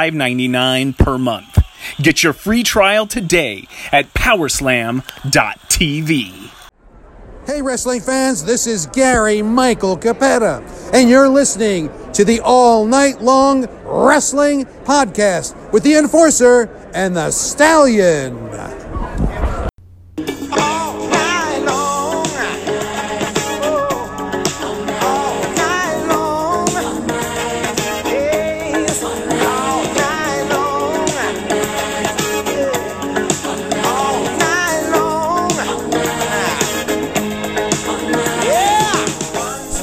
$5.99 per month. Get your free trial today at powerslam.tv. Hey, wrestling fans, this is Gary Michael Cappetta, and you're listening to the All Night Long Wrestling Podcast with the Enforcer and the Stallion.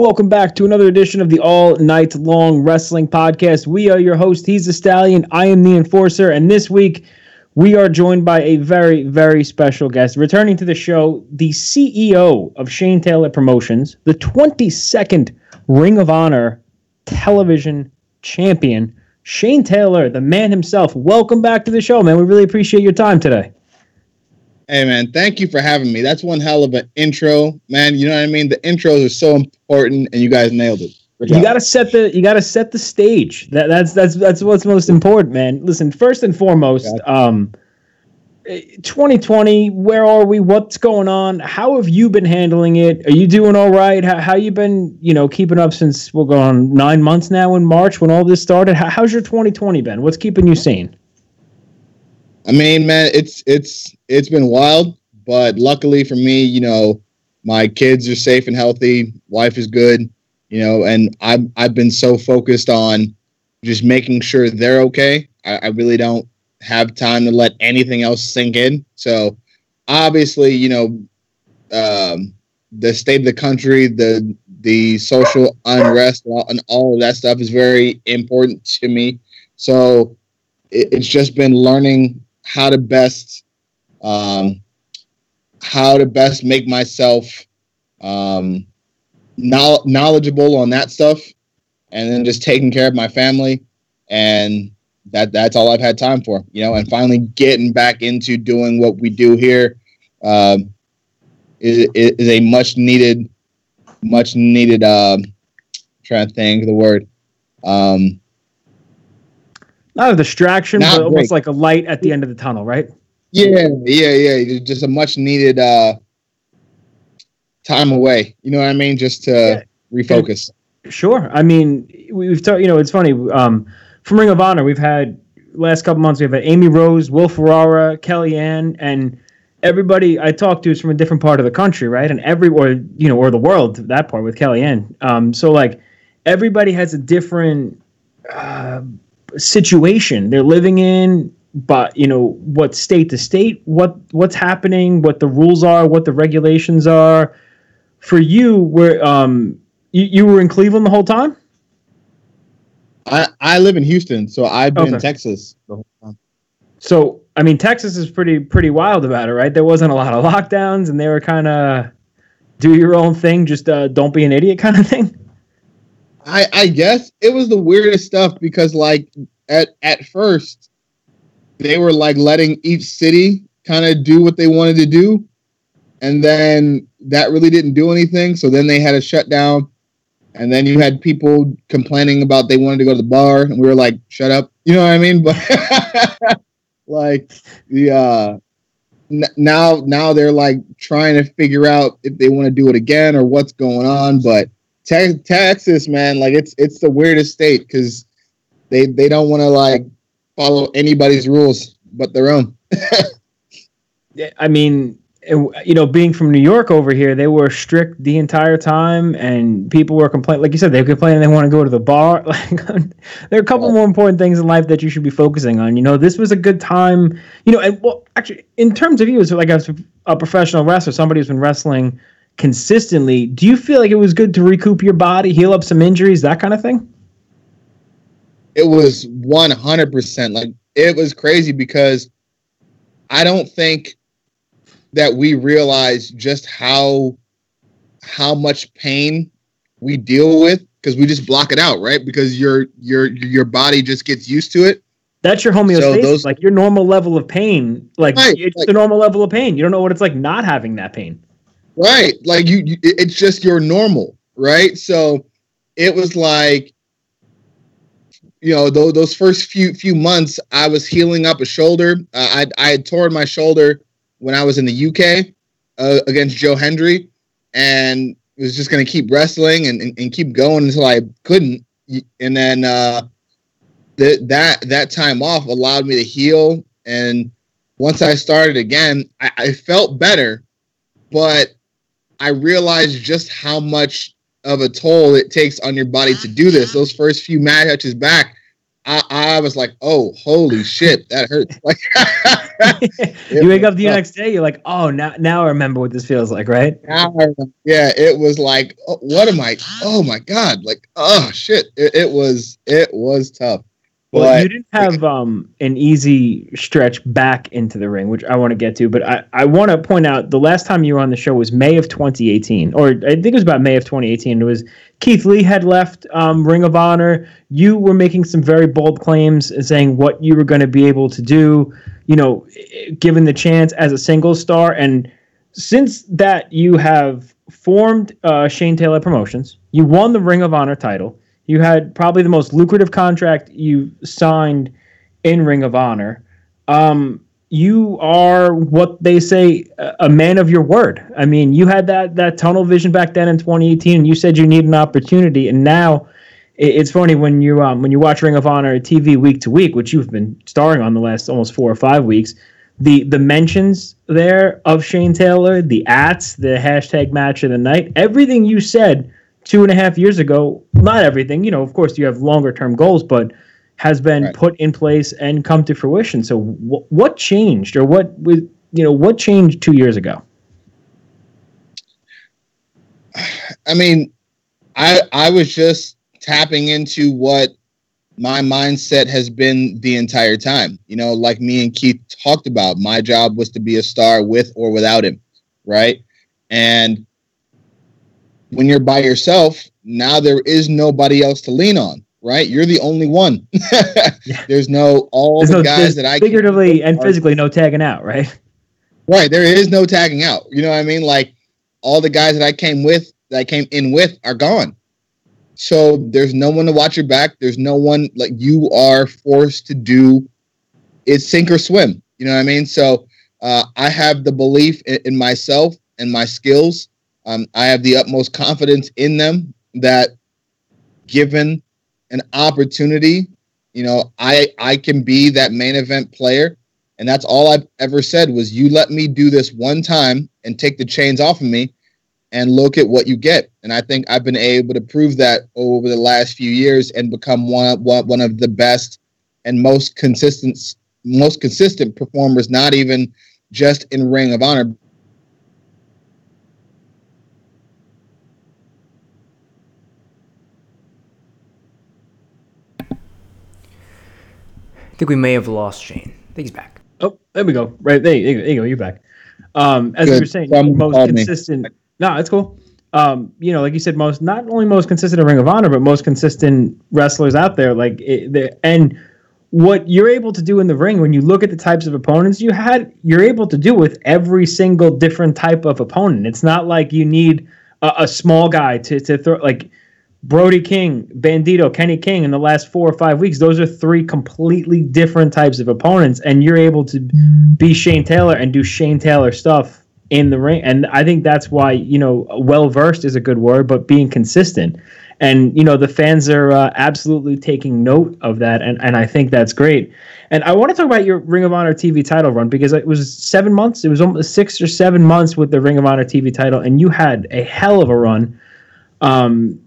Welcome back to another edition of the All Night Long Wrestling Podcast. We are your host. He's the Stallion. I am the Enforcer. And this week, we are joined by a very, very special guest. Returning to the show, the CEO of Shane Taylor Promotions, the 22nd Ring of Honor television champion, Shane Taylor, the man himself. Welcome back to the show, man. We really appreciate your time today. Hey man, thank you for having me. That's one hell of an intro, man. You know what I mean? The intros are so important, and you guys nailed it. You got to set the you got to set the stage. That that's that's that's what's most important, man. Listen, first and foremost, um, 2020. Where are we? What's going on? How have you been handling it? Are you doing all right? How how you been? You know, keeping up since we're going nine months now in March when all this started. How, how's your 2020 been? What's keeping you sane? I mean, man, it's it's it's been wild, but luckily for me, you know, my kids are safe and healthy. Wife is good, you know, and I've I've been so focused on just making sure they're okay. I, I really don't have time to let anything else sink in. So obviously, you know, um, the state of the country, the the social unrest, and all of that stuff is very important to me. So it, it's just been learning how to best um, how to best make myself um, knowl- knowledgeable on that stuff, and then just taking care of my family, and that that's all I've had time for, you know. And finally getting back into doing what we do here um, is, is a much needed, much needed. Um, trying to think of the word. Um, Not a distraction, Not but almost break. like a light at the end of the tunnel, right? Yeah, yeah, yeah. Just a much needed uh time away. You know what I mean? Just to Yeah. refocus. Sure. I mean, we've talked. You know, it's funny. Um, from Ring of Honor, we've had last couple months. We've had Amy Rose, Will Ferrara, Kellyanne, and everybody I talked to is from a different part of the country, right? And every or you know or the world that part with Kellyanne. Um, so like everybody has a different uh, situation they're living in. But you know what state to state, what what's happening, what the rules are, what the regulations are. For you, where um, you, you were in Cleveland the whole time? I I live in Houston, so I've been in Texas the whole time. So, I mean, Texas is pretty pretty wild about it, right? There wasn't a lot of lockdowns, and they were kind of do your own thing, just uh, don't be an idiot kind of thing. I I guess it was the weirdest stuff because like at at first they were like letting each city kind of do what they wanted to do, and then that really didn't do anything. So then they had a shut down And then you had people complaining about they wanted to go to the bar, and we were like, "Shut up," you know what I mean? But like the uh, n- now now they're like trying to figure out if they want to do it again or what's going on. But te- Texas, man, like it's it's the weirdest state because they they don't want to like follow anybody's rules but their own. Yeah, I mean, you know, being from New York over here, they were strict the entire time, and people were complaining. Like you said, they were complaining they want to go to the bar. Like, there are a couple more important things in life that you should be focusing on. You know, this was a good time. You know, and well, actually, in terms of you as like a, a professional wrestler, somebody who's been wrestling consistently, do you feel like it was good to recoup your body, heal up some injuries, that kind of thing? it was 100% like it was crazy because i don't think that we realize just how how much pain we deal with because we just block it out right because your your your body just gets used to it That's your homeostasis. those- like your normal level of pain, like Right, it's like- the normal level of pain. You don't know what it's like not having that pain. right like you, you it's just your normal right so it was like you know those, those first few few months i was healing up a shoulder uh, i i had torn my shoulder when i was in the uk uh, against joe hendry and was just going to keep wrestling and, and, and keep going until i couldn't and then uh that that that time off allowed me to heal and once i started again i, I felt better but I realized just how much of a toll it takes on your body to do this. Those first few matches back, I, I was like, "Oh, holy shit, that hurts!" Like, you wake up the tough. next day, you're like, oh, now now I remember what this feels like, right? yeah, it was like, oh, "What am I? Oh my god!" Like, oh shit, it, it was it was tough. Well, But- you didn't have um, an easy stretch back into the ring, which I want to get to. But I, I want to point out the last time you were on the show was May of 2018, or I think it was about May of 2018. It was Keith Lee had left um, Ring of Honor. You were making some very bold claims and saying what you were going to be able to do, you know, given the chance as a single star. And since that, you have formed uh, Shane Taylor Promotions. You won the Ring of Honor title. You had probably the most lucrative contract you signed in Ring of Honor. Um, you are what they say a man of your word. I mean, you had that that tunnel vision back then in 2018, and you said you need an opportunity, and now it- it's funny when you um, when you watch Ring of Honor TV week to week, which you've been starring on the last almost four or five weeks. The the mentions there of Shane Taylor, the ats, the hashtag match of the night, everything you said two and a half years ago. Not everything, you know. Of course, you have longer term goals, but has been Right. put in place and come to fruition. So, wh- what changed, or what was you know what changed two years ago? I mean, I I was just tapping into what my mindset has been the entire time. You know, like me and Keith talked about, my job was to be a star with or without him, right? And when you're by yourself, now there is nobody else to lean on, right? You're the only one. There's no all There's the no guys that I can- figuratively and physically no tagging out, right? Right. There is no tagging out. You know what I mean? Like all the guys that I came with, that I came in with, are gone. So there's no one to watch your back. There's no one like you are forced to do it's sink or swim. You know what I mean? So uh, I have the belief in, in myself and my skills. Um, I have the utmost confidence in them that given an opportunity, you know, I I can be that main event player. And that's all I've ever said was you let me do this one time and take the chains off of me and look at what you get. And I think I've been able to prove that over the last few years and become one one, one of the best and most consistent most consistent performers, not even just in Ring of Honor. Think we may have lost Shane. I think he's back. Oh, there we go. Right there, you go. There you go. You're back. Um, as you Good. were saying, Someone most called me. consistent. No, it's cool. Um, you know, like you said, most not only most consistent in Ring of Honor, but most consistent wrestlers out there. Like, it, the, and what you're able to do in the ring when you look at the types of opponents you had, you're able to do with every single different type of opponent. It's not like you need a, a small guy to to throw like Brody King, Bandito, Kenny King in the last four or five weeks. Those are three completely different types of opponents, and you're able to be Shane Taylor and do Shane Taylor stuff in the ring. And I think that's why you know well versed is a good word, but being consistent. And you know the fans are uh, absolutely taking note of that, and and I think that's great. And I want to talk about your Ring of Honor TV title run because it was seven months. It was almost six or seven months with the Ring of Honor TV title, and you had a hell of a run. Um,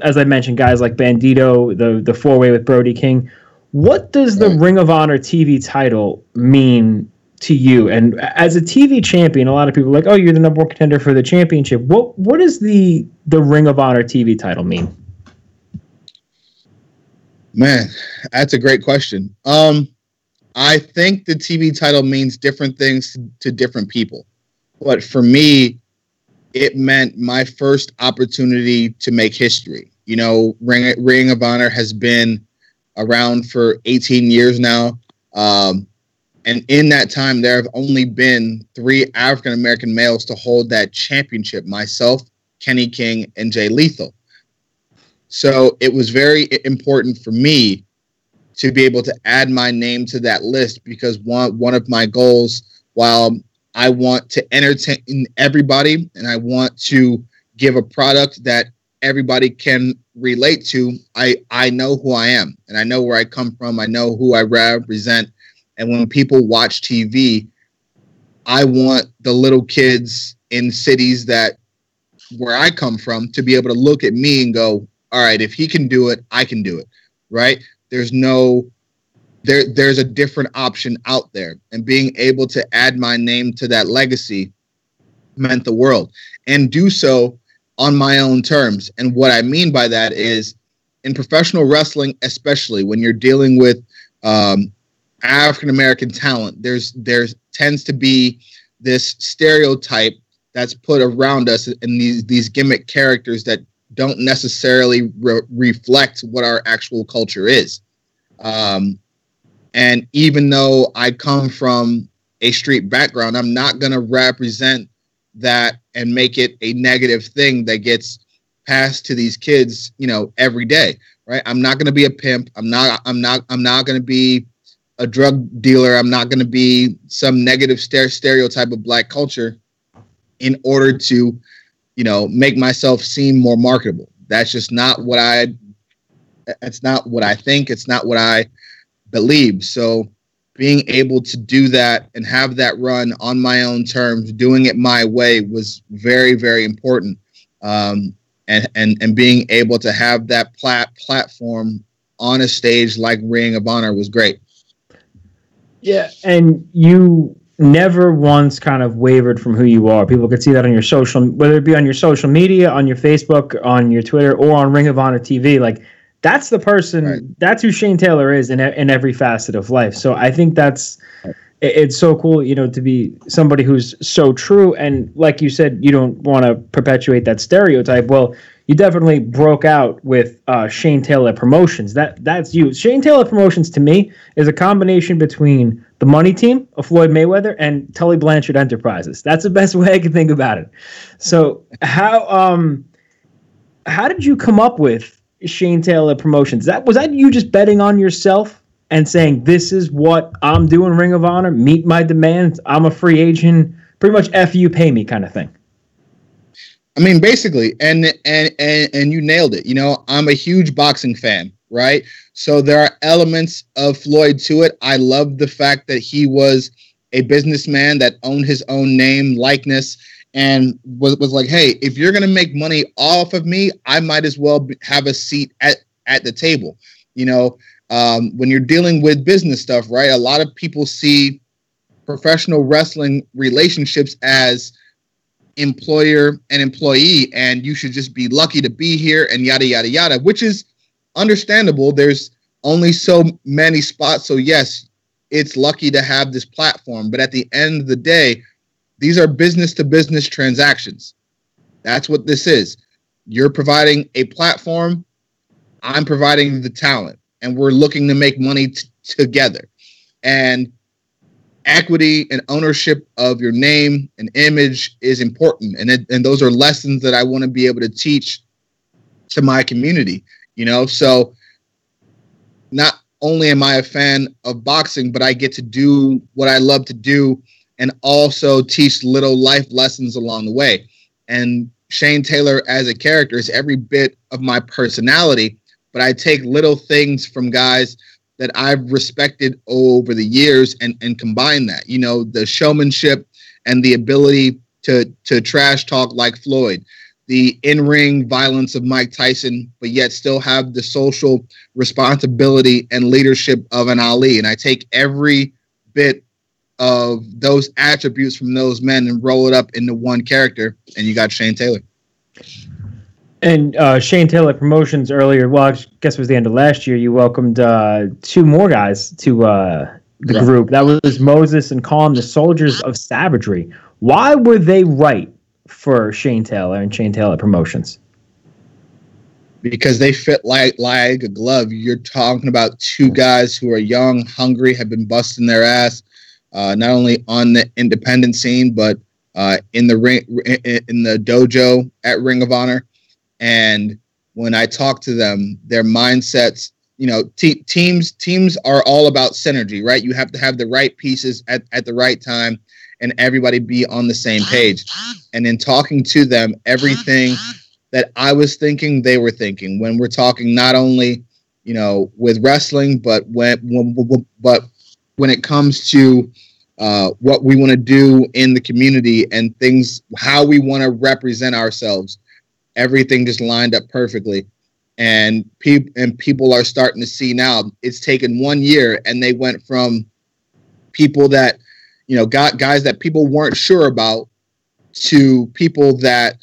as I mentioned, guys like Bandito, the the four way with Brody King. What does the Ring of Honor TV title mean to you? And as a TV champion, a lot of people are like, "Oh, you're the number one contender for the championship." What what does the the Ring of Honor TV title mean? Man, that's a great question. Um, I think the TV title means different things to different people, but for me, it meant my first opportunity to make history. You know, Ring, Ring of Honor has been around for 18 years now. Um, and in that time, there have only been three African American males to hold that championship myself, Kenny King, and Jay Lethal. So it was very important for me to be able to add my name to that list because one, one of my goals, while I want to entertain everybody and I want to give a product that everybody can relate to. I I know who I am and I know where I come from. I know who I represent. And when people watch TV, I want the little kids in cities that where I come from to be able to look at me and go, "All right, if he can do it, I can do it." Right? There's no there there's a different option out there. And being able to add my name to that legacy meant the world. And do so on my own terms. And what i mean by that is in professional wrestling especially when you're dealing with um, african american talent there's there's tends to be this stereotype that's put around us and these these gimmick characters that don't necessarily re- reflect what our actual culture is. Um, and even though I come from a street background, I'm not going to represent that and make it a negative thing that gets passed to these kids, you know, every day, right? I'm not going to be a pimp. I'm not I'm not I'm not going to be a drug dealer. I'm not going to be some negative stereotype of black culture in order to, you know, make myself seem more marketable. That's just not what I it's not what I think. It's not what I believe. So being able to do that and have that run on my own terms, doing it my way was very, very important. Um, and, and, and being able to have that plat- platform on a stage like Ring of Honor was great. Yeah. And you never once kind of wavered from who you are. People could see that on your social, whether it be on your social media, on your Facebook, on your Twitter, or on Ring of Honor TV. Like that's the person. Right. That's who Shane Taylor is in in every facet of life. So I think that's it's so cool, you know, to be somebody who's so true. And like you said, you don't want to perpetuate that stereotype. Well, you definitely broke out with uh, Shane Taylor Promotions. That that's you. Shane Taylor Promotions to me is a combination between the Money Team of Floyd Mayweather and Tully Blanchard Enterprises. That's the best way I can think about it. So how um how did you come up with Shane Taylor Promotions. That was that you just betting on yourself and saying this is what I'm doing Ring of Honor, meet my demands. I'm a free agent, pretty much f you pay me kind of thing. I mean basically and and and and you nailed it. You know, I'm a huge boxing fan, right? So there are elements of Floyd to it. I love the fact that he was a businessman that owned his own name, likeness, and was, was like, hey, if you're gonna make money off of me, I might as well have a seat at at the table. You know, um, when you're dealing with business stuff, right? A lot of people see professional wrestling relationships as employer and employee, and you should just be lucky to be here and yada yada yada, which is understandable. There's only so many spots, so yes, it's lucky to have this platform. But at the end of the day, these are business to business transactions. That's what this is. You're providing a platform, I'm providing the talent, and we're looking to make money t- together. And equity and ownership of your name and image is important. And, it, and those are lessons that I want to be able to teach to my community. You know, so not only am I a fan of boxing, but I get to do what I love to do and also teach little life lessons along the way. And Shane Taylor as a character is every bit of my personality, but I take little things from guys that I've respected over the years and, and combine that. You know, the showmanship and the ability to to trash talk like Floyd, the in-ring violence of Mike Tyson, but yet still have the social responsibility and leadership of an Ali. And I take every bit of those attributes from those men and roll it up into one character, and you got Shane Taylor. And uh, Shane Taylor Promotions earlier, well, I guess it was the end of last year. You welcomed uh, two more guys to uh, the group. That was Moses and Colin, the Soldiers of Savagery. Why were they right for Shane Taylor and Shane Taylor Promotions? Because they fit like like a glove. You're talking about two guys who are young, hungry, have been busting their ass, uh, not only on the independent scene but uh, in the ring, in the dojo at Ring of Honor. And when I talk to them, their mindsets, you know, te- teams teams are all about synergy, right? You have to have the right pieces at, at the right time and everybody be on the same page. And in talking to them, everything that I was thinking, they were thinking. When we're talking not only, you know, with wrestling, but when, when but when it comes to uh, what we want to do in the community and things, how we want to represent ourselves, everything just lined up perfectly. And people and people are starting to see now. It's taken one year, and they went from people that you know, got guys that people weren't sure about to people that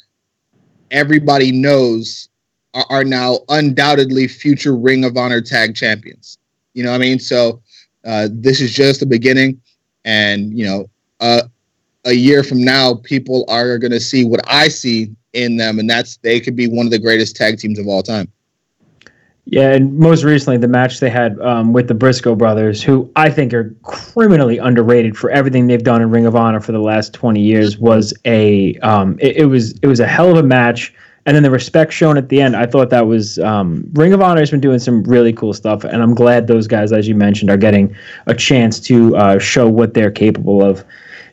everybody knows are, are, now undoubtedly future Ring of Honor tag champions. You know what I mean? So uh, this is just the beginning, and you know, uh, a year from now, people are going to see what I see in them, and that's they could be one of the greatest tag teams of all time. Yeah, and most recently, the match they had um, with the Briscoe brothers, who I think are criminally underrated for everything they've done in Ring of Honor for the last twenty years, was a um, it, it, was it was a hell of a match. And then the respect shown at the end, I thought that was um, Ring of Honor has been doing some really cool stuff, and I'm glad those guys, as you mentioned, are getting a chance to uh, show what they're capable of.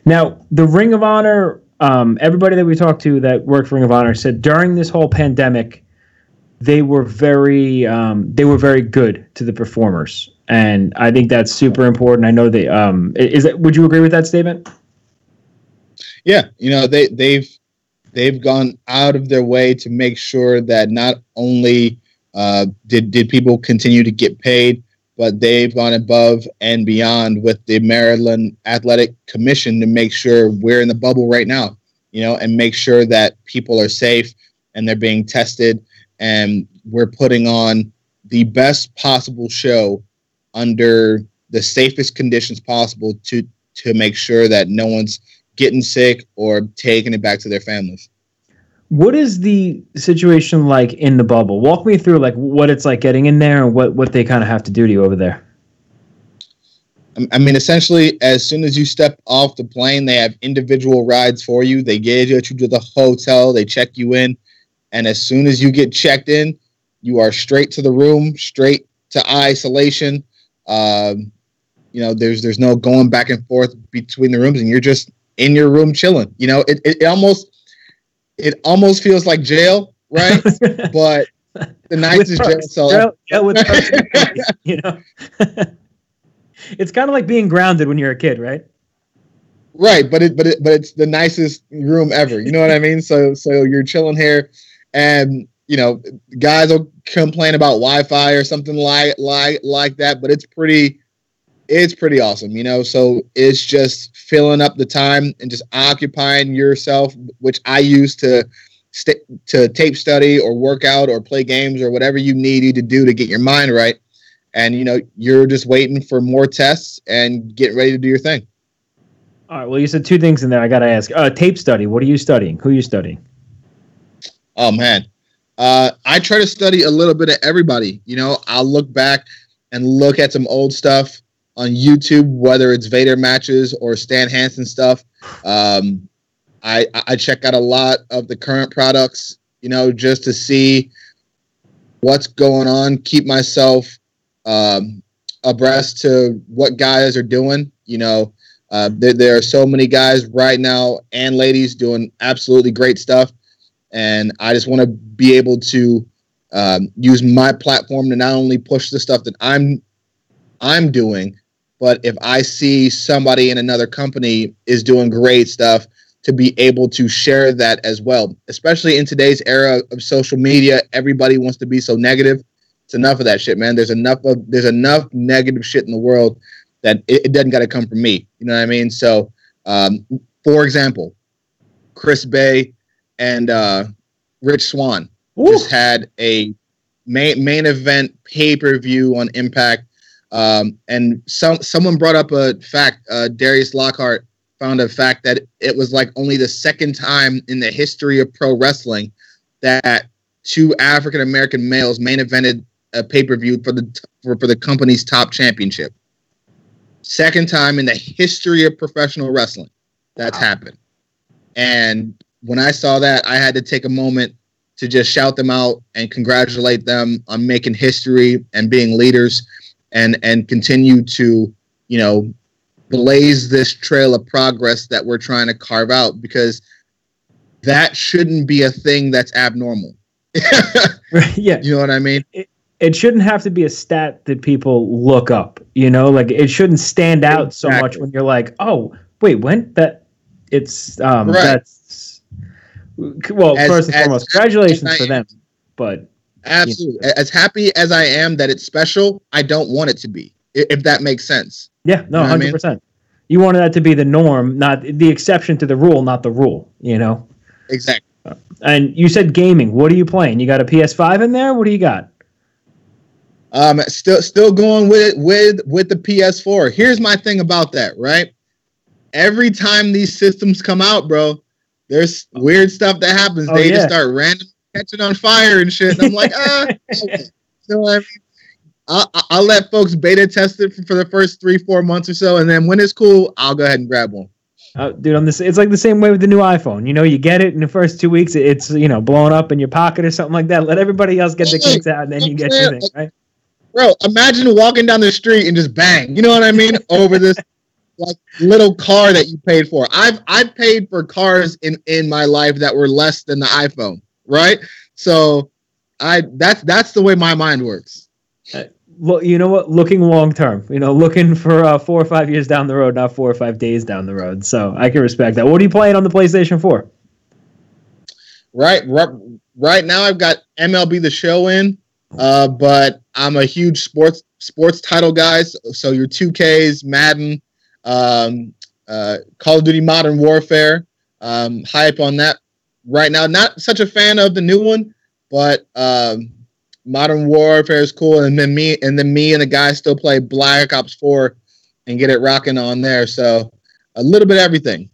Now, the Ring of Honor, um, everybody that we talked to that worked for Ring of Honor said during this whole pandemic they were very um, they were very good to the performers, and I think that's super important. I know they um, is that, Would you agree with that statement? Yeah, you know they they've they've gone out of their way to make sure that not only uh, did did people continue to get paid, but they've gone above and beyond with the Maryland Athletic Commission to make sure we're in the bubble right now, you know, and make sure that people are safe and they're being tested. And we're putting on the best possible show under the safest conditions possible to to make sure that no one's getting sick or taking it back to their families. What is the situation like in the bubble? Walk me through like what it's like getting in there and what what they kind of have to do to you over there. I mean, essentially, as soon as you step off the plane, they have individual rides for you. They get you to the hotel, they check you in, and as soon as you get checked in, you are straight to the room, straight to isolation. Um, you know, there's there's no going back and forth between the rooms, and you're just in your room chilling. You know, it, it, it almost it almost feels like jail, right? but the nicest jail cell. Yeah, with you know, it's kind of like being grounded when you're a kid, right? Right, but it but it but it's the nicest room ever. You know what I mean? So so you're chilling here and you know guys will complain about wi-fi or something like like like that but it's pretty it's pretty awesome you know? So it's just filling up the time and just occupying yourself which i use to st- to tape study or work out or play games or whatever you need to do to get your mind right. And you know you're just waiting for more tests and getting ready to do your thing. All right well you said two things in there i gotta ask. Uh, tape study what are you studying? Who are you studying? Oh man, uh, I try to study a little bit of everybody. You know, I'll look back and look at some old stuff on YouTube, whether it's Vader matches or Stan Hansen stuff. Um, I I check out a lot of the current products. You know, just to see what's going on, keep myself um, abreast to what guys are doing. You know, uh, there, there are so many guys right now and ladies doing absolutely great stuff, and I just want to be able to um, use my platform to not only push the stuff that I'm I'm doing, but if I see somebody in another company is doing great stuff, to be able to share that as well. Especially in today's era of social media, everybody wants to be so negative. It's enough of that shit, man. There's enough of there's enough negative shit in the world that it, it doesn't got to come from me. You know what I mean? So, um, for example, Chris Bey and uh, Rich Swann Ooh. just had a main main event pay per view on Impact. Um, and some someone brought up a fact. Uh, Darius Lockhart found a fact that it was like only the second time in the history of pro wrestling that two African American males main evented a pay per view for the for, for the company's top championship. Second time in the history of professional wrestling that's wow. happened. And when I saw that, I had to take a moment to just shout them out and congratulate them on making history and being leaders and and continue to you know blaze this trail of progress that we're trying to carve out because that shouldn't be a thing that's abnormal. yeah. You know what I mean? It, it shouldn't have to be a stat that people look up, you know, like it shouldn't stand out exactly. so much when you're like, oh, wait, when that it's um right. that's well, as, first and foremost, congratulations for them. But absolutely, you know. as happy as I am that it's special, I don't want it to be. If that makes sense. Yeah, no, hundred percent. I mean? You wanted that to be the norm, not the exception to the rule, not the rule. You know. Exactly. And you said gaming. What are you playing? You got a PS5 in there? What do you got? Um, still, still going with it with with the PS4. Here's my thing about that. Right. Every time these systems come out, bro, there's weird stuff that happens. Oh, they yeah. just start random catching on fire and shit. And I'm like, ah. so I mean, I'll, I'll let folks beta test it for, the first three, four months or so, and then when it's cool, I'll go ahead and grab one. Uh, dude, on this, it's like the same way with the new iPhone. You know, you get it in the first two weeks, it's you know blowing up in your pocket or something like that. Let everybody else get the kicks out, and then you get your thing, right? Bro, imagine walking down the street and just bang. You know what I mean? Over this like little car that you paid for. I've I've paid for cars in in my life that were less than the iPhone, right? So I that's that's the way my mind works. Uh, well, you know what? Looking long term, you know, looking for uh, four or five years down the road, not four or five days down the road. So I can respect that. What are you playing on the PlayStation Four? Right, right, right now I've got MLB The Show in, uh, but I'm a huge sports sports title guy. So your 2Ks, Madden, um, uh, Call of Duty Modern Warfare, um, hype on that right now. Not such a fan of the new one, but um, Modern Warfare is cool, and then me and then me and the guys still play Black Ops Four and get it rocking on there. So a little bit of everything.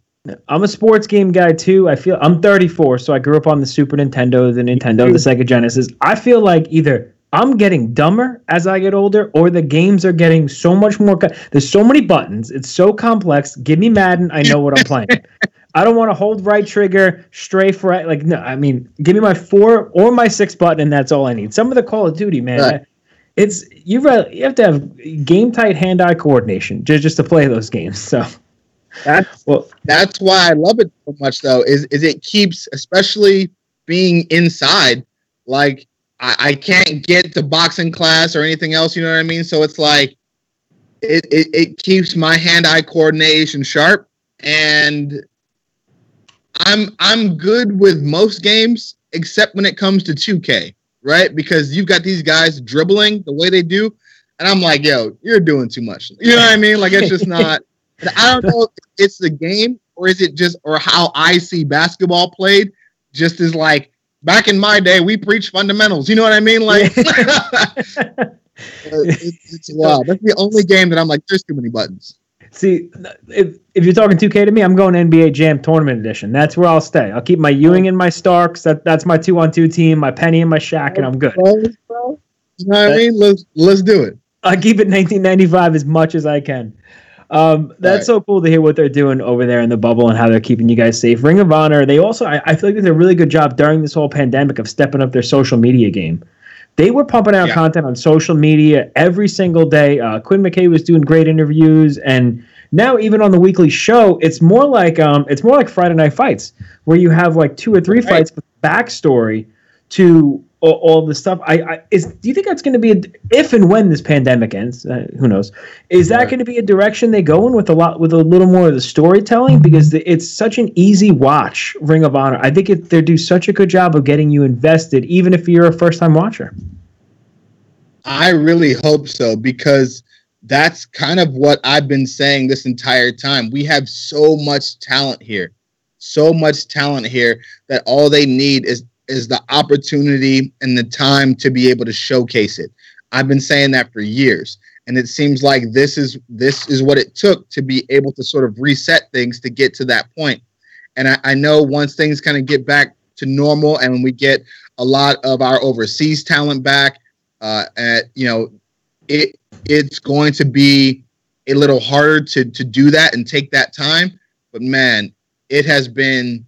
I'm a sports game guy too. I feel I'm 34, so I grew up on the Super Nintendo, the Nintendo, the Sega Genesis. I feel like either I'm getting dumber as I get older, or the games are getting so much more. Co- There's so many buttons. It's so complex. Give me Madden. I know what I'm playing. I don't want to hold right trigger, strafe right. Like no, I mean, give me my four or my six button, and that's all I need. Some of the Call of Duty, man, right. it's you. You have to have game tight hand eye coordination just just to play those games. So that's well, that's why I love it so much. Though is is it keeps especially being inside. Like I, I can't get to boxing class or anything else. You know what I mean? So it's like it it, it keeps my hand eye coordination sharp and I'm I'm good with most games except when it comes to 2K, right? Because you've got these guys dribbling the way they do, and I'm like, yo, you're doing too much. You know what I mean? Like it's just not. I don't know if it's the game or is it just or how I see basketball played. Just as like back in my day, we preach fundamentals. You know what I mean? Like. it's, it's wild. That's the only game that I'm like, there's too many buttons. See, if, if you're talking 2K to me, I'm going NBA Jam Tournament Edition. That's where I'll stay. I'll keep my Ewing and my Starks. That that's my two on two team. My Penny and my Shaq, and I'm good. You know what I mean? Let's let's do it. I keep it 1995 as much as I can. Um, that's right. so cool to hear what they're doing over there in the bubble and how they're keeping you guys safe. Ring of Honor, they also I, I feel like they did a really good job during this whole pandemic of stepping up their social media game they were pumping out Yeah. content on social media every single day. Uh, Quinn McKay was doing great interviews, and now even on the weekly show, it's more like um, it's more like Friday Night Fights, where you have like two or three Right. fights with backstory to all, all the stuff. I, I is do you think that's going to be a, if and when this pandemic ends? Uh, who knows? Is that Right. going to be a direction they go in with a lot with a little more of the storytelling because the, it's such an easy watch. Ring of Honor. I think it, they do such a good job of getting you invested, even if you're a first time watcher. I really hope so because that's kind of what I've been saying this entire time. We have so much talent here, so much talent here that all they need is is the opportunity and the time to be able to showcase it. I've been saying that for years, and it seems like this is this is what it took to be able to sort of reset things to get to that point. And I, I know once things kind of get back to normal, and we get a lot of our overseas talent back uh, at you know it it's going to be a little harder to to do that and take that time but man it has been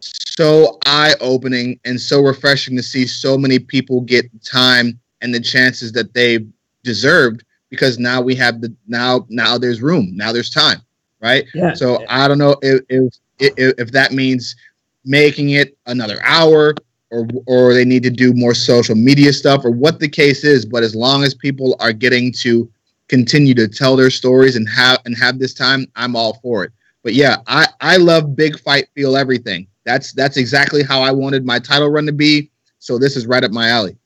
so eye-opening and so refreshing to see so many people get time and the chances that they deserved because now we have the now now there's room now there's time right? Yeah. so i don't know if if if, if that means making it another hour or or they need to do more social media stuff or what the case is but as long as people are getting to continue to tell their stories and have and have this time i'm all for it. But yeah i i love big fight feel everything that's that's exactly how i wanted my title run to be so this is right up my alley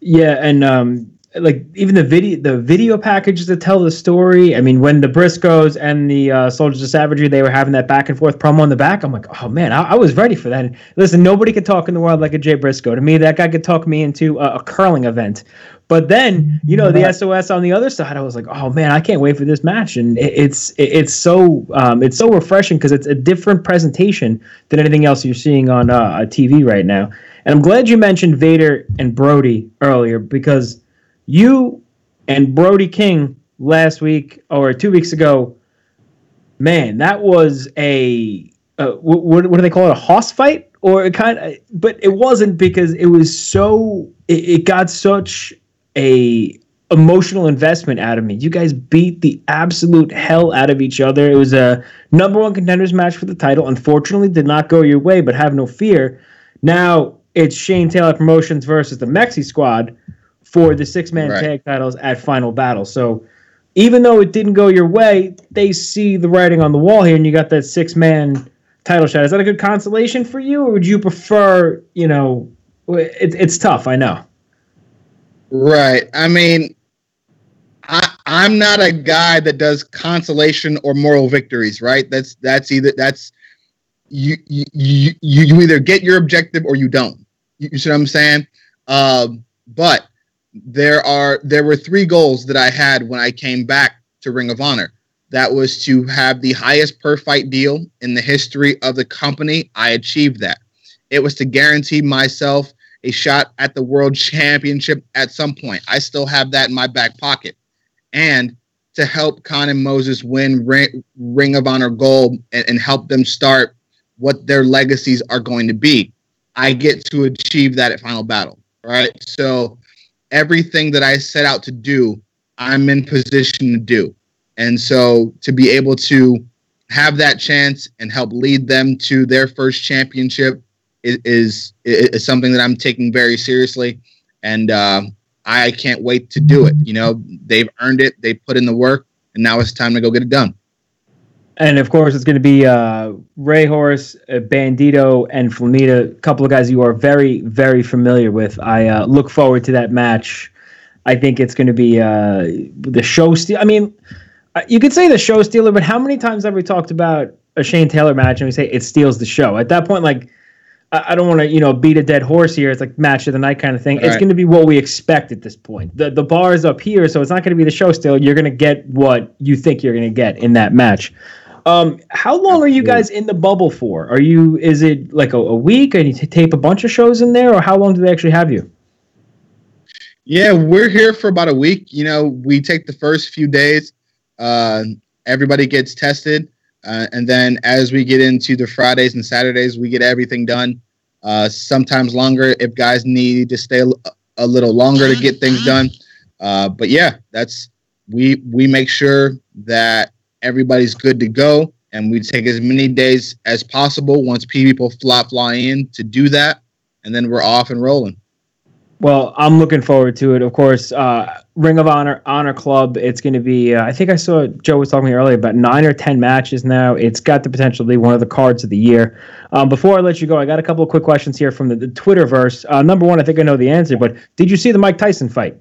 Yeah, and um, like even the video, the video packages that tell the story. I mean, when the Briscoes and the uh, Soldiers of Savagery, they were having that back and forth promo in the back. I'm like, oh man, I, I was ready for that. And listen, nobody could talk in the world like a Jay Briscoe. To me, that guy could talk me into a, a curling event. But then, you know, the SOS on the other side, I was like, oh man, I can't wait for this match, and it's it's so um, it's so refreshing because it's a different presentation than anything else you're seeing on uh, TV right now. And I'm glad you mentioned Vader and Brody earlier because you and Brody King last week or two weeks ago, man, that was a uh, what, what do they call it? A hoss fight, or it kind of, but it wasn't because it was so it, it got such a emotional investment out of me. You guys beat the absolute hell out of each other. It was a number one contenders match for the title. Unfortunately, did not go your way, but have no fear. Now it's Shane Taylor Promotions versus the Mexi Squad for the six man Right. tag titles at Final Battle. So even though it didn't go your way, they see the writing on the wall here, and you got that six man title shot. Is that a good consolation for you, or would you prefer, you know, it, it's tough, I know. Right. I mean, I I'm not a guy that does consolation or moral victories. Right. That's that's either that's you you you, you either get your objective or you don't. You, you see what I'm saying? Um, but there are there were three goals that I had when I came back to Ring of Honor. That was to have the highest per fight deal in the history of the company. I achieved that. It was to guarantee myself a shot at the world championship at some point. I still have that in my back pocket. And to help Kaun and Moses win Ring, Ring of Honor gold and, and help them start what their legacies are going to be. I get to achieve that at Final Battle, right? So everything that I set out to do, I'm in position to do. And so to be able to have that chance and help lead them to their first championship is is, is something that I'm taking very seriously, and uh, I can't wait to do it. You know, they've earned it, they put in the work, and now it's time to go get it done. And of course, it's going to be uh, Rey Horus, uh, Bandito, and Flamita, a couple of guys you are very, very familiar with. I uh, look forward to that match. I think it's going to be uh, the show steal. I mean, uh, you could say the show stealer, but how many times have we talked about a Shane Taylor match and we say it steals the show? At that point, like, I, don't want to, you know, beat a dead horse here. It's like match of the night kind of thing. It's Right. going to be what we expect at this point. The the bar is up here, so it's not going to be the show still. You're going to get what you think you're going to get in that match. Um, how long are you guys in the bubble for? Are you? Is it like a, a week? And you t- tape a bunch of shows in there, or how long do they actually have you? Yeah, we're here for about a week. You know, we take the first few days. Uh, everybody gets tested, uh, and then as we get into the Fridays and Saturdays, we get everything done. Uh, sometimes longer if guys need to stay a, a little longer to get things done. Uh, but yeah, that's we we make sure that everybody's good to go, and we take as many days as possible once people fly fly in to do that, and then we're off and rolling. Well, I'm looking forward to it. Of course, uh, Ring of Honor Honor Club. It's going to be. Uh, I think I saw Joe was talking earlier about nine or ten matches now. It's got the potential to be one of the cards of the year. Um, before I let you go, I got a couple of quick questions here from the, the Twitterverse. Uh, number one, I think I know the answer, but did you see the Mike Tyson fight?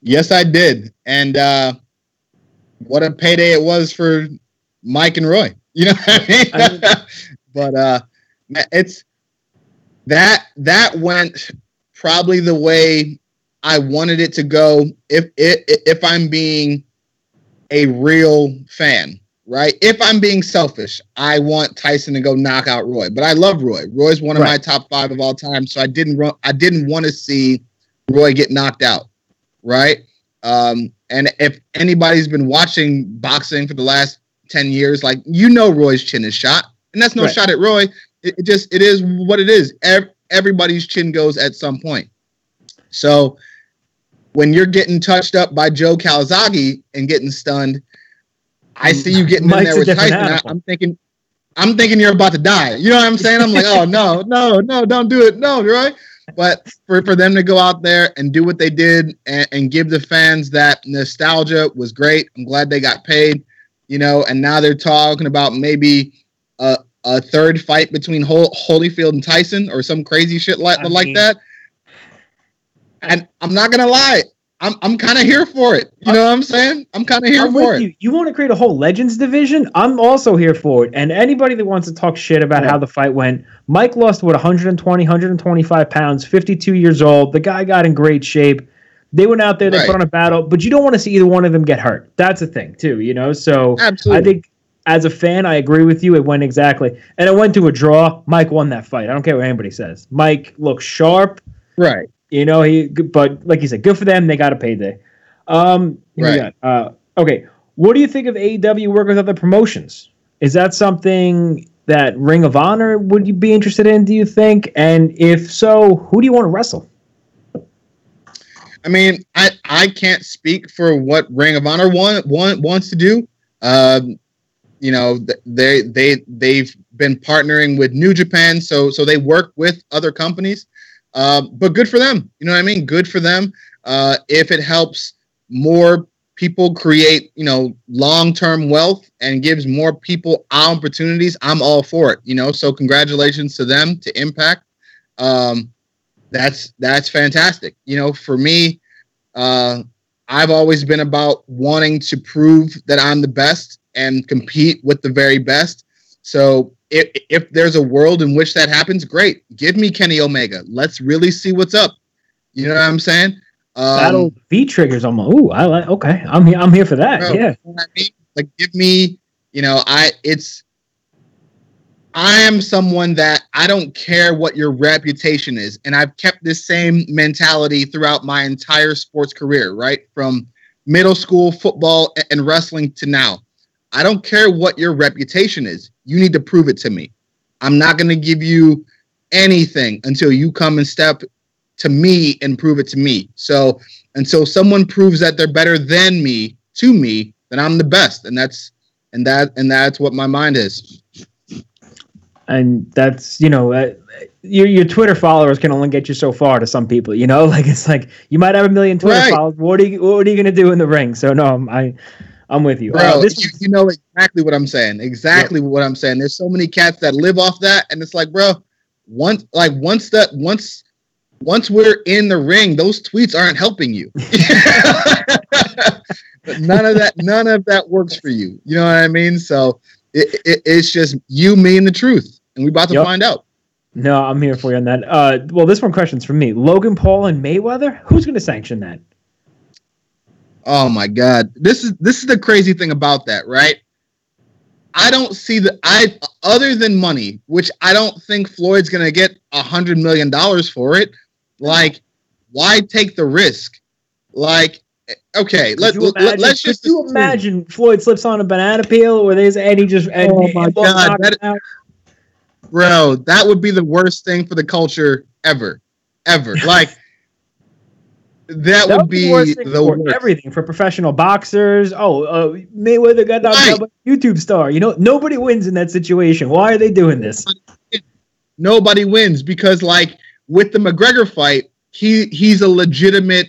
Yes, I did, and uh, what a payday it was for Mike and Roy. You know what I mean? I mean but uh, it's that that went probably the way I wanted it to go. If if, if I'm being a real fan, right? If I'm being selfish, I want Tyson to go knock out Roy. But I love Roy. Roy's one of right. my top five of all time. So I didn't I didn't want to see Roy get knocked out, right? Um, and if anybody's been watching boxing for the last ten years, like you know, Roy's chin is shot, and that's no right. shot at Roy. It, it, just it is what it is. Every, everybody's chin goes at some point. So when you're getting touched up by Joe Calzaghe and getting stunned, I see you getting Mike's in there with Tyson. I, am thinking, I'm thinking you're about to die. You know what I'm saying? I'm like, oh no, no, no, don't do it, no, right? But for, for them to go out there and do what they did and, and give the fans that nostalgia was great. I'm glad they got paid, you know, and now they're talking about maybe a, a third fight between Hol- Holyfield and Tyson or some crazy shit like, like that. And I'm not gonna lie, I'm I'm kind of here for it. You know what I'm saying? I'm kind of here I'm for it. You. you want to create a whole Legends division? I'm also here for it. And anybody that wants to talk shit about yeah. how the fight went, Mike lost what 120, 125 pounds, 52 years old. The guy got in great shape. They went out there, they right. put on a battle, but you don't want to see either one of them get hurt. That's a thing too, you know. So Absolutely. I think as a fan, I agree with you. It went exactly, and it went to a draw. Mike won that fight. I don't care what anybody says. Mike looks sharp. Right. You know he, but like you said, good for them. They got a payday. Um, right. Uh, okay. What do you think of AEW working with other promotions? Is that something that Ring of Honor would you be interested in? Do you think? And if so, who do you want to wrestle? I mean, I I can't speak for what Ring of Honor want, want wants to do. Um, you know they they they've been partnering with New Japan, so so they work with other companies. Uh, but good for them. You know what I mean? Good for them. Uh, if it helps more people create, you know, long-term wealth and gives more people opportunities, I'm all for it. You know, so congratulations to them to Impact. Um, that's that's fantastic. You know, for me, uh, I've always been about wanting to prove that I'm the best and compete with the very best. So if, if there's a world in which that happens, great. Give me Kenny Omega. Let's really see what's up. You know what I'm saying? Um, Battle V triggers. I'm like, ooh, I like. Okay, I'm here. I'm here for that. Bro, yeah. I mean? Like, give me. You know, I. It's. I am someone that I don't care what your reputation is, and I've kept this same mentality throughout my entire sports career. Right from middle school football and wrestling to now. I don't care what your reputation is. You need to prove it to me. I'm not going to give you anything until you come and step to me and prove it to me. So until someone proves that they're better than me to me, then I'm the best, and that's and that and that's what my mind is. And that's you know. Uh, your, your Twitter followers can only get you so far to some people, you know. Like it's like you might have a million Twitter right. followers. What are you What are you gonna do in the ring? So no, I I'm with you. Bro, uh, this you, you, know exactly what I'm saying. Exactly yep. what I'm saying. There's so many cats that live off that, and it's like, bro, once like once that once once we're in the ring, those tweets aren't helping you. none of that none of that works for you. You know what I mean? So it, it, it's just you, me, and the truth, and we're about to yep. find out. No, I'm here for you on that. Uh, well, this one question's for me. Logan Paul and Mayweather. Who's going to sanction that? Oh my god. This is this is the crazy thing about that, right? I don't see the I other than money, which I don't think Floyd's gonna get a hundred million dollars for it. Like, why take the risk? Like, eh, okay, let, let, us just. You imagine Floyd slips on a banana peel, or there's Eddie just and oh my god, that, bro, that would be the worst thing for the culture ever. ever. Like that, That would be the worst. everything for professional boxers. Oh, uh, Mayweather got by a YouTube star. You know, nobody wins in that situation. Why are they doing this? Nobody wins because, like, with the McGregor fight, he he's a legitimate,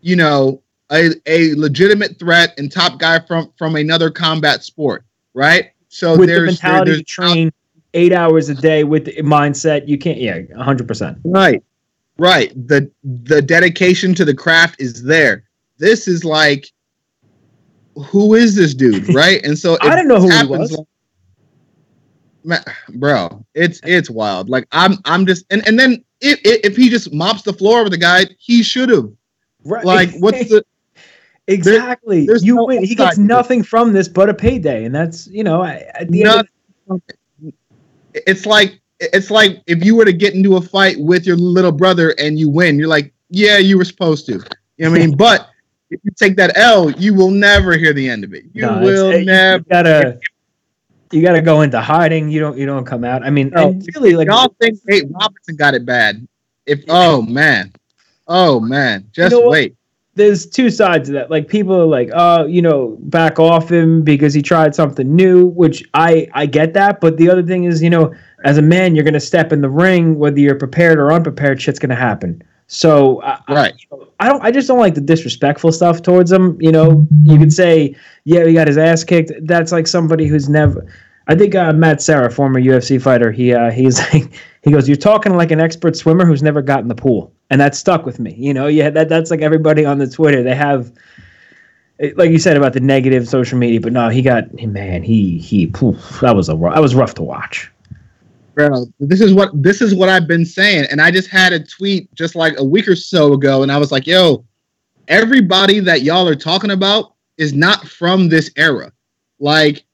you know, a, a legitimate threat and top guy from from another combat sport, right? So with the there's mentality there's to train eight hours a day with the mindset, you can't. Yeah, hundred percent. Right. Right. The the dedication to the craft is there. This is like who is this dude, right? And so I didn't know who he was. like- Ma- bro, it's it's wild. Like I'm I'm just and and then if if he just mops the floor with the guy, he should have. Right. Like what's the exactly? there's you no win. He gets nothing from this but a payday, and that's you know at at the end. Of, it's like it's like if you were to get into a fight with your little brother and you win, you're like, yeah, you were supposed to. You know what I mean? But if you take that L, you will never hear the end of it. You No, will it- you never. gotta you gotta go into hiding. You don't you don't come out. I mean, No, really like y'all think Nate Robinson got it bad? If oh man, oh man, just know what? wait. There's two sides to that. Like people are like, oh, you know, back off him because he tried something new, which I I get that. But the other thing is, you know, as a man, you're gonna step in the ring, whether you're prepared or unprepared, shit's gonna happen. So I, Right. I don't. I just don't like the disrespectful stuff towards him. You know, you could say, yeah, he got his ass kicked. That's like somebody who's never. I think uh, Matt Serra, former UFC fighter, he uh, he's like he goes, "You're talking like an expert swimmer who's never got in the pool," and that stuck with me. You know, yeah, that that's like everybody on the Twitter. They have, like you said about the negative social media, but no, he got man, he he, poof, that was a that was rough to watch. Bro, this is what this is what I've been saying, and I just had a tweet just like a week or so ago, and I was like, "Yo, everybody that y'all are talking about is not from this era. Like,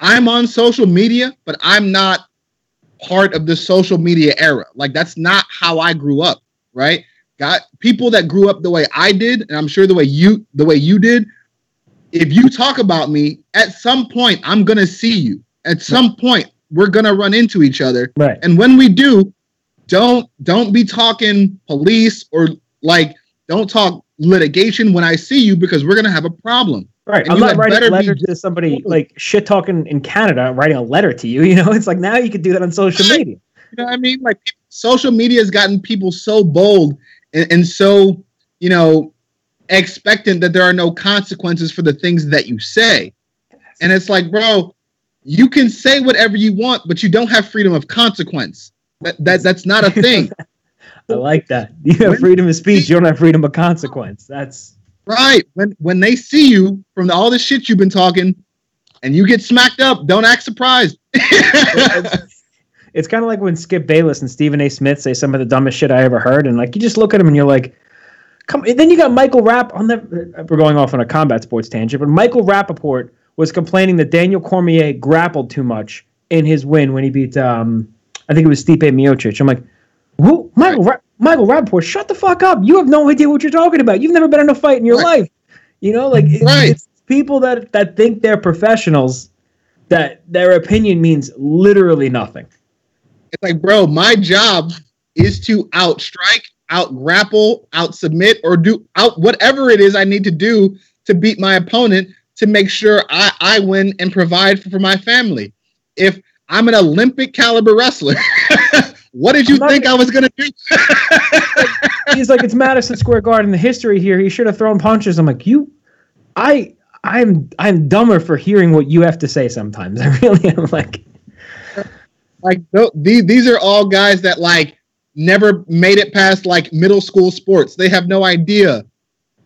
I'm on social media, but I'm not part of the social media era. Like, that's not how I grew up, right? Got people that grew up the way I did, and I'm sure the way you the way you did. If you talk about me, at some point, I'm gonna see you. At some point, we're gonna run into each other. Right. And when we do, don't don't be talking police or like don't talk litigation when I see you because we're gonna have a problem. Right. And I'm not writing a be letter to somebody like shit talking in Canada, writing a letter to you. You know, it's like now you could do that on social Right. media. You know what I mean? Like social media has gotten people so bold and, and so, you know, expectant that there are no consequences for the things that you say. And it's like, bro, you can say whatever you want, but you don't have freedom of consequence. That, that that's not a thing. I like that. You have freedom of speech. You don't have freedom of consequence. That's right. When when they see you from all the shit you've been talking and you get smacked up, don't act surprised. it's kind of like when Skip Bayless and Stephen A. Smith say some of the dumbest shit I ever heard, and like you just look at them and you're like, come. And then you got Michael Rapp on the. We're going off on a combat sports tangent, but Michael Rappaport was complaining that Daniel Cormier grappled too much in his win when he beat, um, I think it was Stipe Miocic. I'm like, who? Michael Ra- Michael Rappaport, shut the fuck up. You have no idea what you're talking about. You've never been in a fight in your Right. life. You know, like it- Right. it's people that that think they're professionals that their opinion means literally nothing. It's like, bro, my job is to outstrike, out grapple, out submit, or do out whatever it is I need to do to beat my opponent to make sure I, I win and provide for, for my family. If I'm an Olympic caliber wrestler, what did you think I was gonna do? He's like, it's Madison Square Garden. The history here, he should have thrown punches. I'm like, you, I, I'm, I'm dumber for hearing what you have to say sometimes. I really am like, like these, these are all guys that like never made it past like middle school sports. They have no idea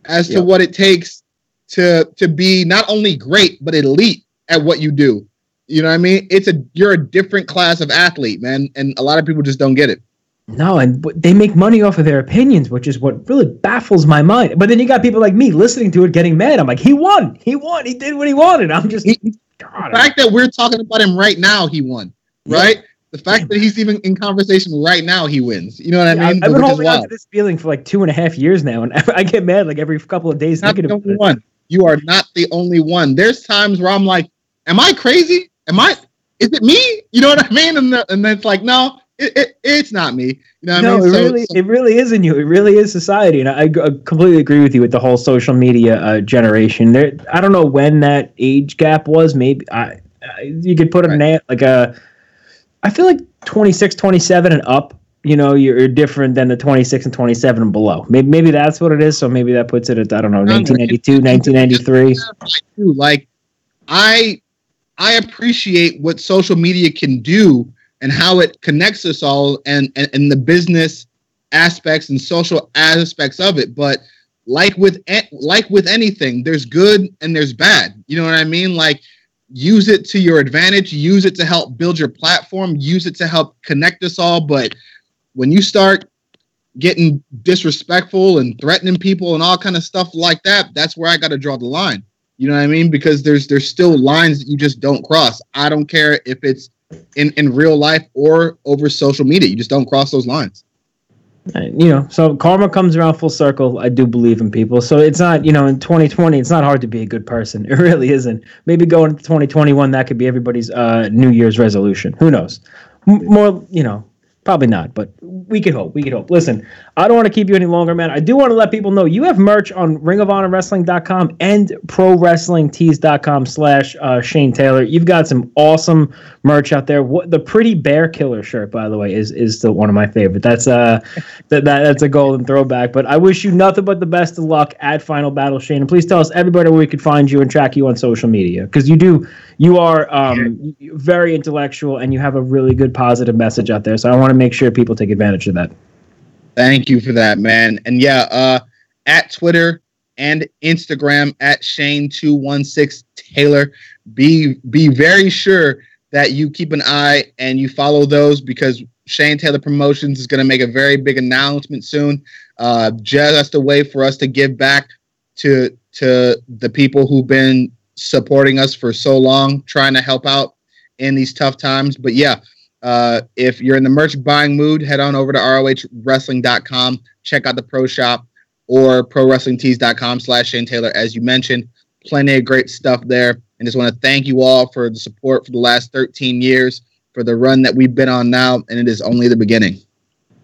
as to what it takes to to be not only great but elite at what you do. You know what I mean? It's a you're a different class of athlete, man, and a lot of people just don't get it. no, and they make money off of their opinions, which is what really baffles my mind. But then you got people like me listening to it, getting mad. I'm like, he won, he won, he did what he wanted. I'm just, He- God, The fact that we're talking about him right now, he won. Right? The fact that he's even in conversation right now, he wins. You know what I mean? I've been holding on to this feeling for like two and a half years now, and I get mad like every couple of days not thinking the only one. You are not the only one. There's times where I'm like, "Am I crazy? Am I? Is it me? You know what I mean?" And the, and then it's like, "No, it, it, it's not me. You know what no, I mean? it So- really, so- it really isn't you. It really is society, and I, I completely agree with you with the whole social media uh, generation. There, I don't know when that age gap was. Maybe I, I you could put a na- like a. I feel like 26, 27 and up. You know, you're different than the 26 and 27 and below. Maybe, maybe that's what it is. So maybe that puts it at I don't know, 1992, 1993. Like I I appreciate what social media can do and how it connects us all and, and, and the business aspects and social aspects of it. But like with like with anything, there's good and there's bad. You know what I mean? Like use it to your advantage, use it to help build your platform, use it to help connect us all. But when you start getting disrespectful and threatening people and all kind of stuff like that, that's where I got to draw the line. You know what I mean? Because there's there's still lines that you just don't cross. I don't care if it's in in real life or over social media. You just don't cross those lines. You know, so karma comes around full circle. I do believe in people. So it's not, you know, in 2020, it's not hard to be a good person. It really isn't. Maybe going into 2021, that could be everybody's uh, New Year's resolution. Who knows? M- more, you know, probably not, but we could hope. We could hope. Listen, I don't want to keep you any longer, man. I do want to let people know you have merch on ringofhonorwrestling.com and prowrestlingtees.com slash uh, Shane Taylor. You've got some awesome merch out there. What the pretty bear killer shirt, by the way, is is still one of my favorite. That's uh that, that that's a golden throwback. But I wish you nothing but the best of luck at Final Battle, Shane. And please tell us everybody where we could find you and track you on social media because you do you are um very intellectual and you have a really good positive message out there. So I want to make sure people take advantage of that. Thank you for that, man. And yeah, uh, at Twitter and Instagram at Shane216 Taylor. Be be very sure that you keep an eye and you follow those because Shane Taylor Promotions is going to make a very big announcement soon. Uh, just a way for us to give back to to the people who've been supporting us for so long, trying to help out in these tough times. But yeah, uh, if you're in the merch buying mood, head on over to rohwrestling.com, check out the pro shop or prowrestlingtees.com slash Shane Taylor, as you mentioned. Plenty of great stuff there. And just want to thank you all for the support for the last 13 years, for the run that we've been on now, and it is only the beginning.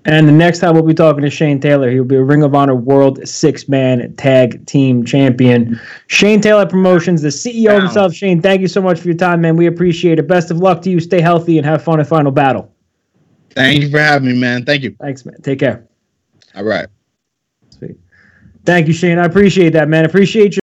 And the next time we'll be talking to Shane Taylor. He'll be a Ring of Honor World Six Man Tag Team Champion. Shane Taylor Promotions, the CEO himself. Shane, thank you so much for your time, man. We appreciate it. Best of luck to you. Stay healthy and have fun at Final Battle. Thank you for having me, man. Thank you. Thanks, man. Take care. All right. Thank you, Shane. I appreciate that, man. Appreciate you.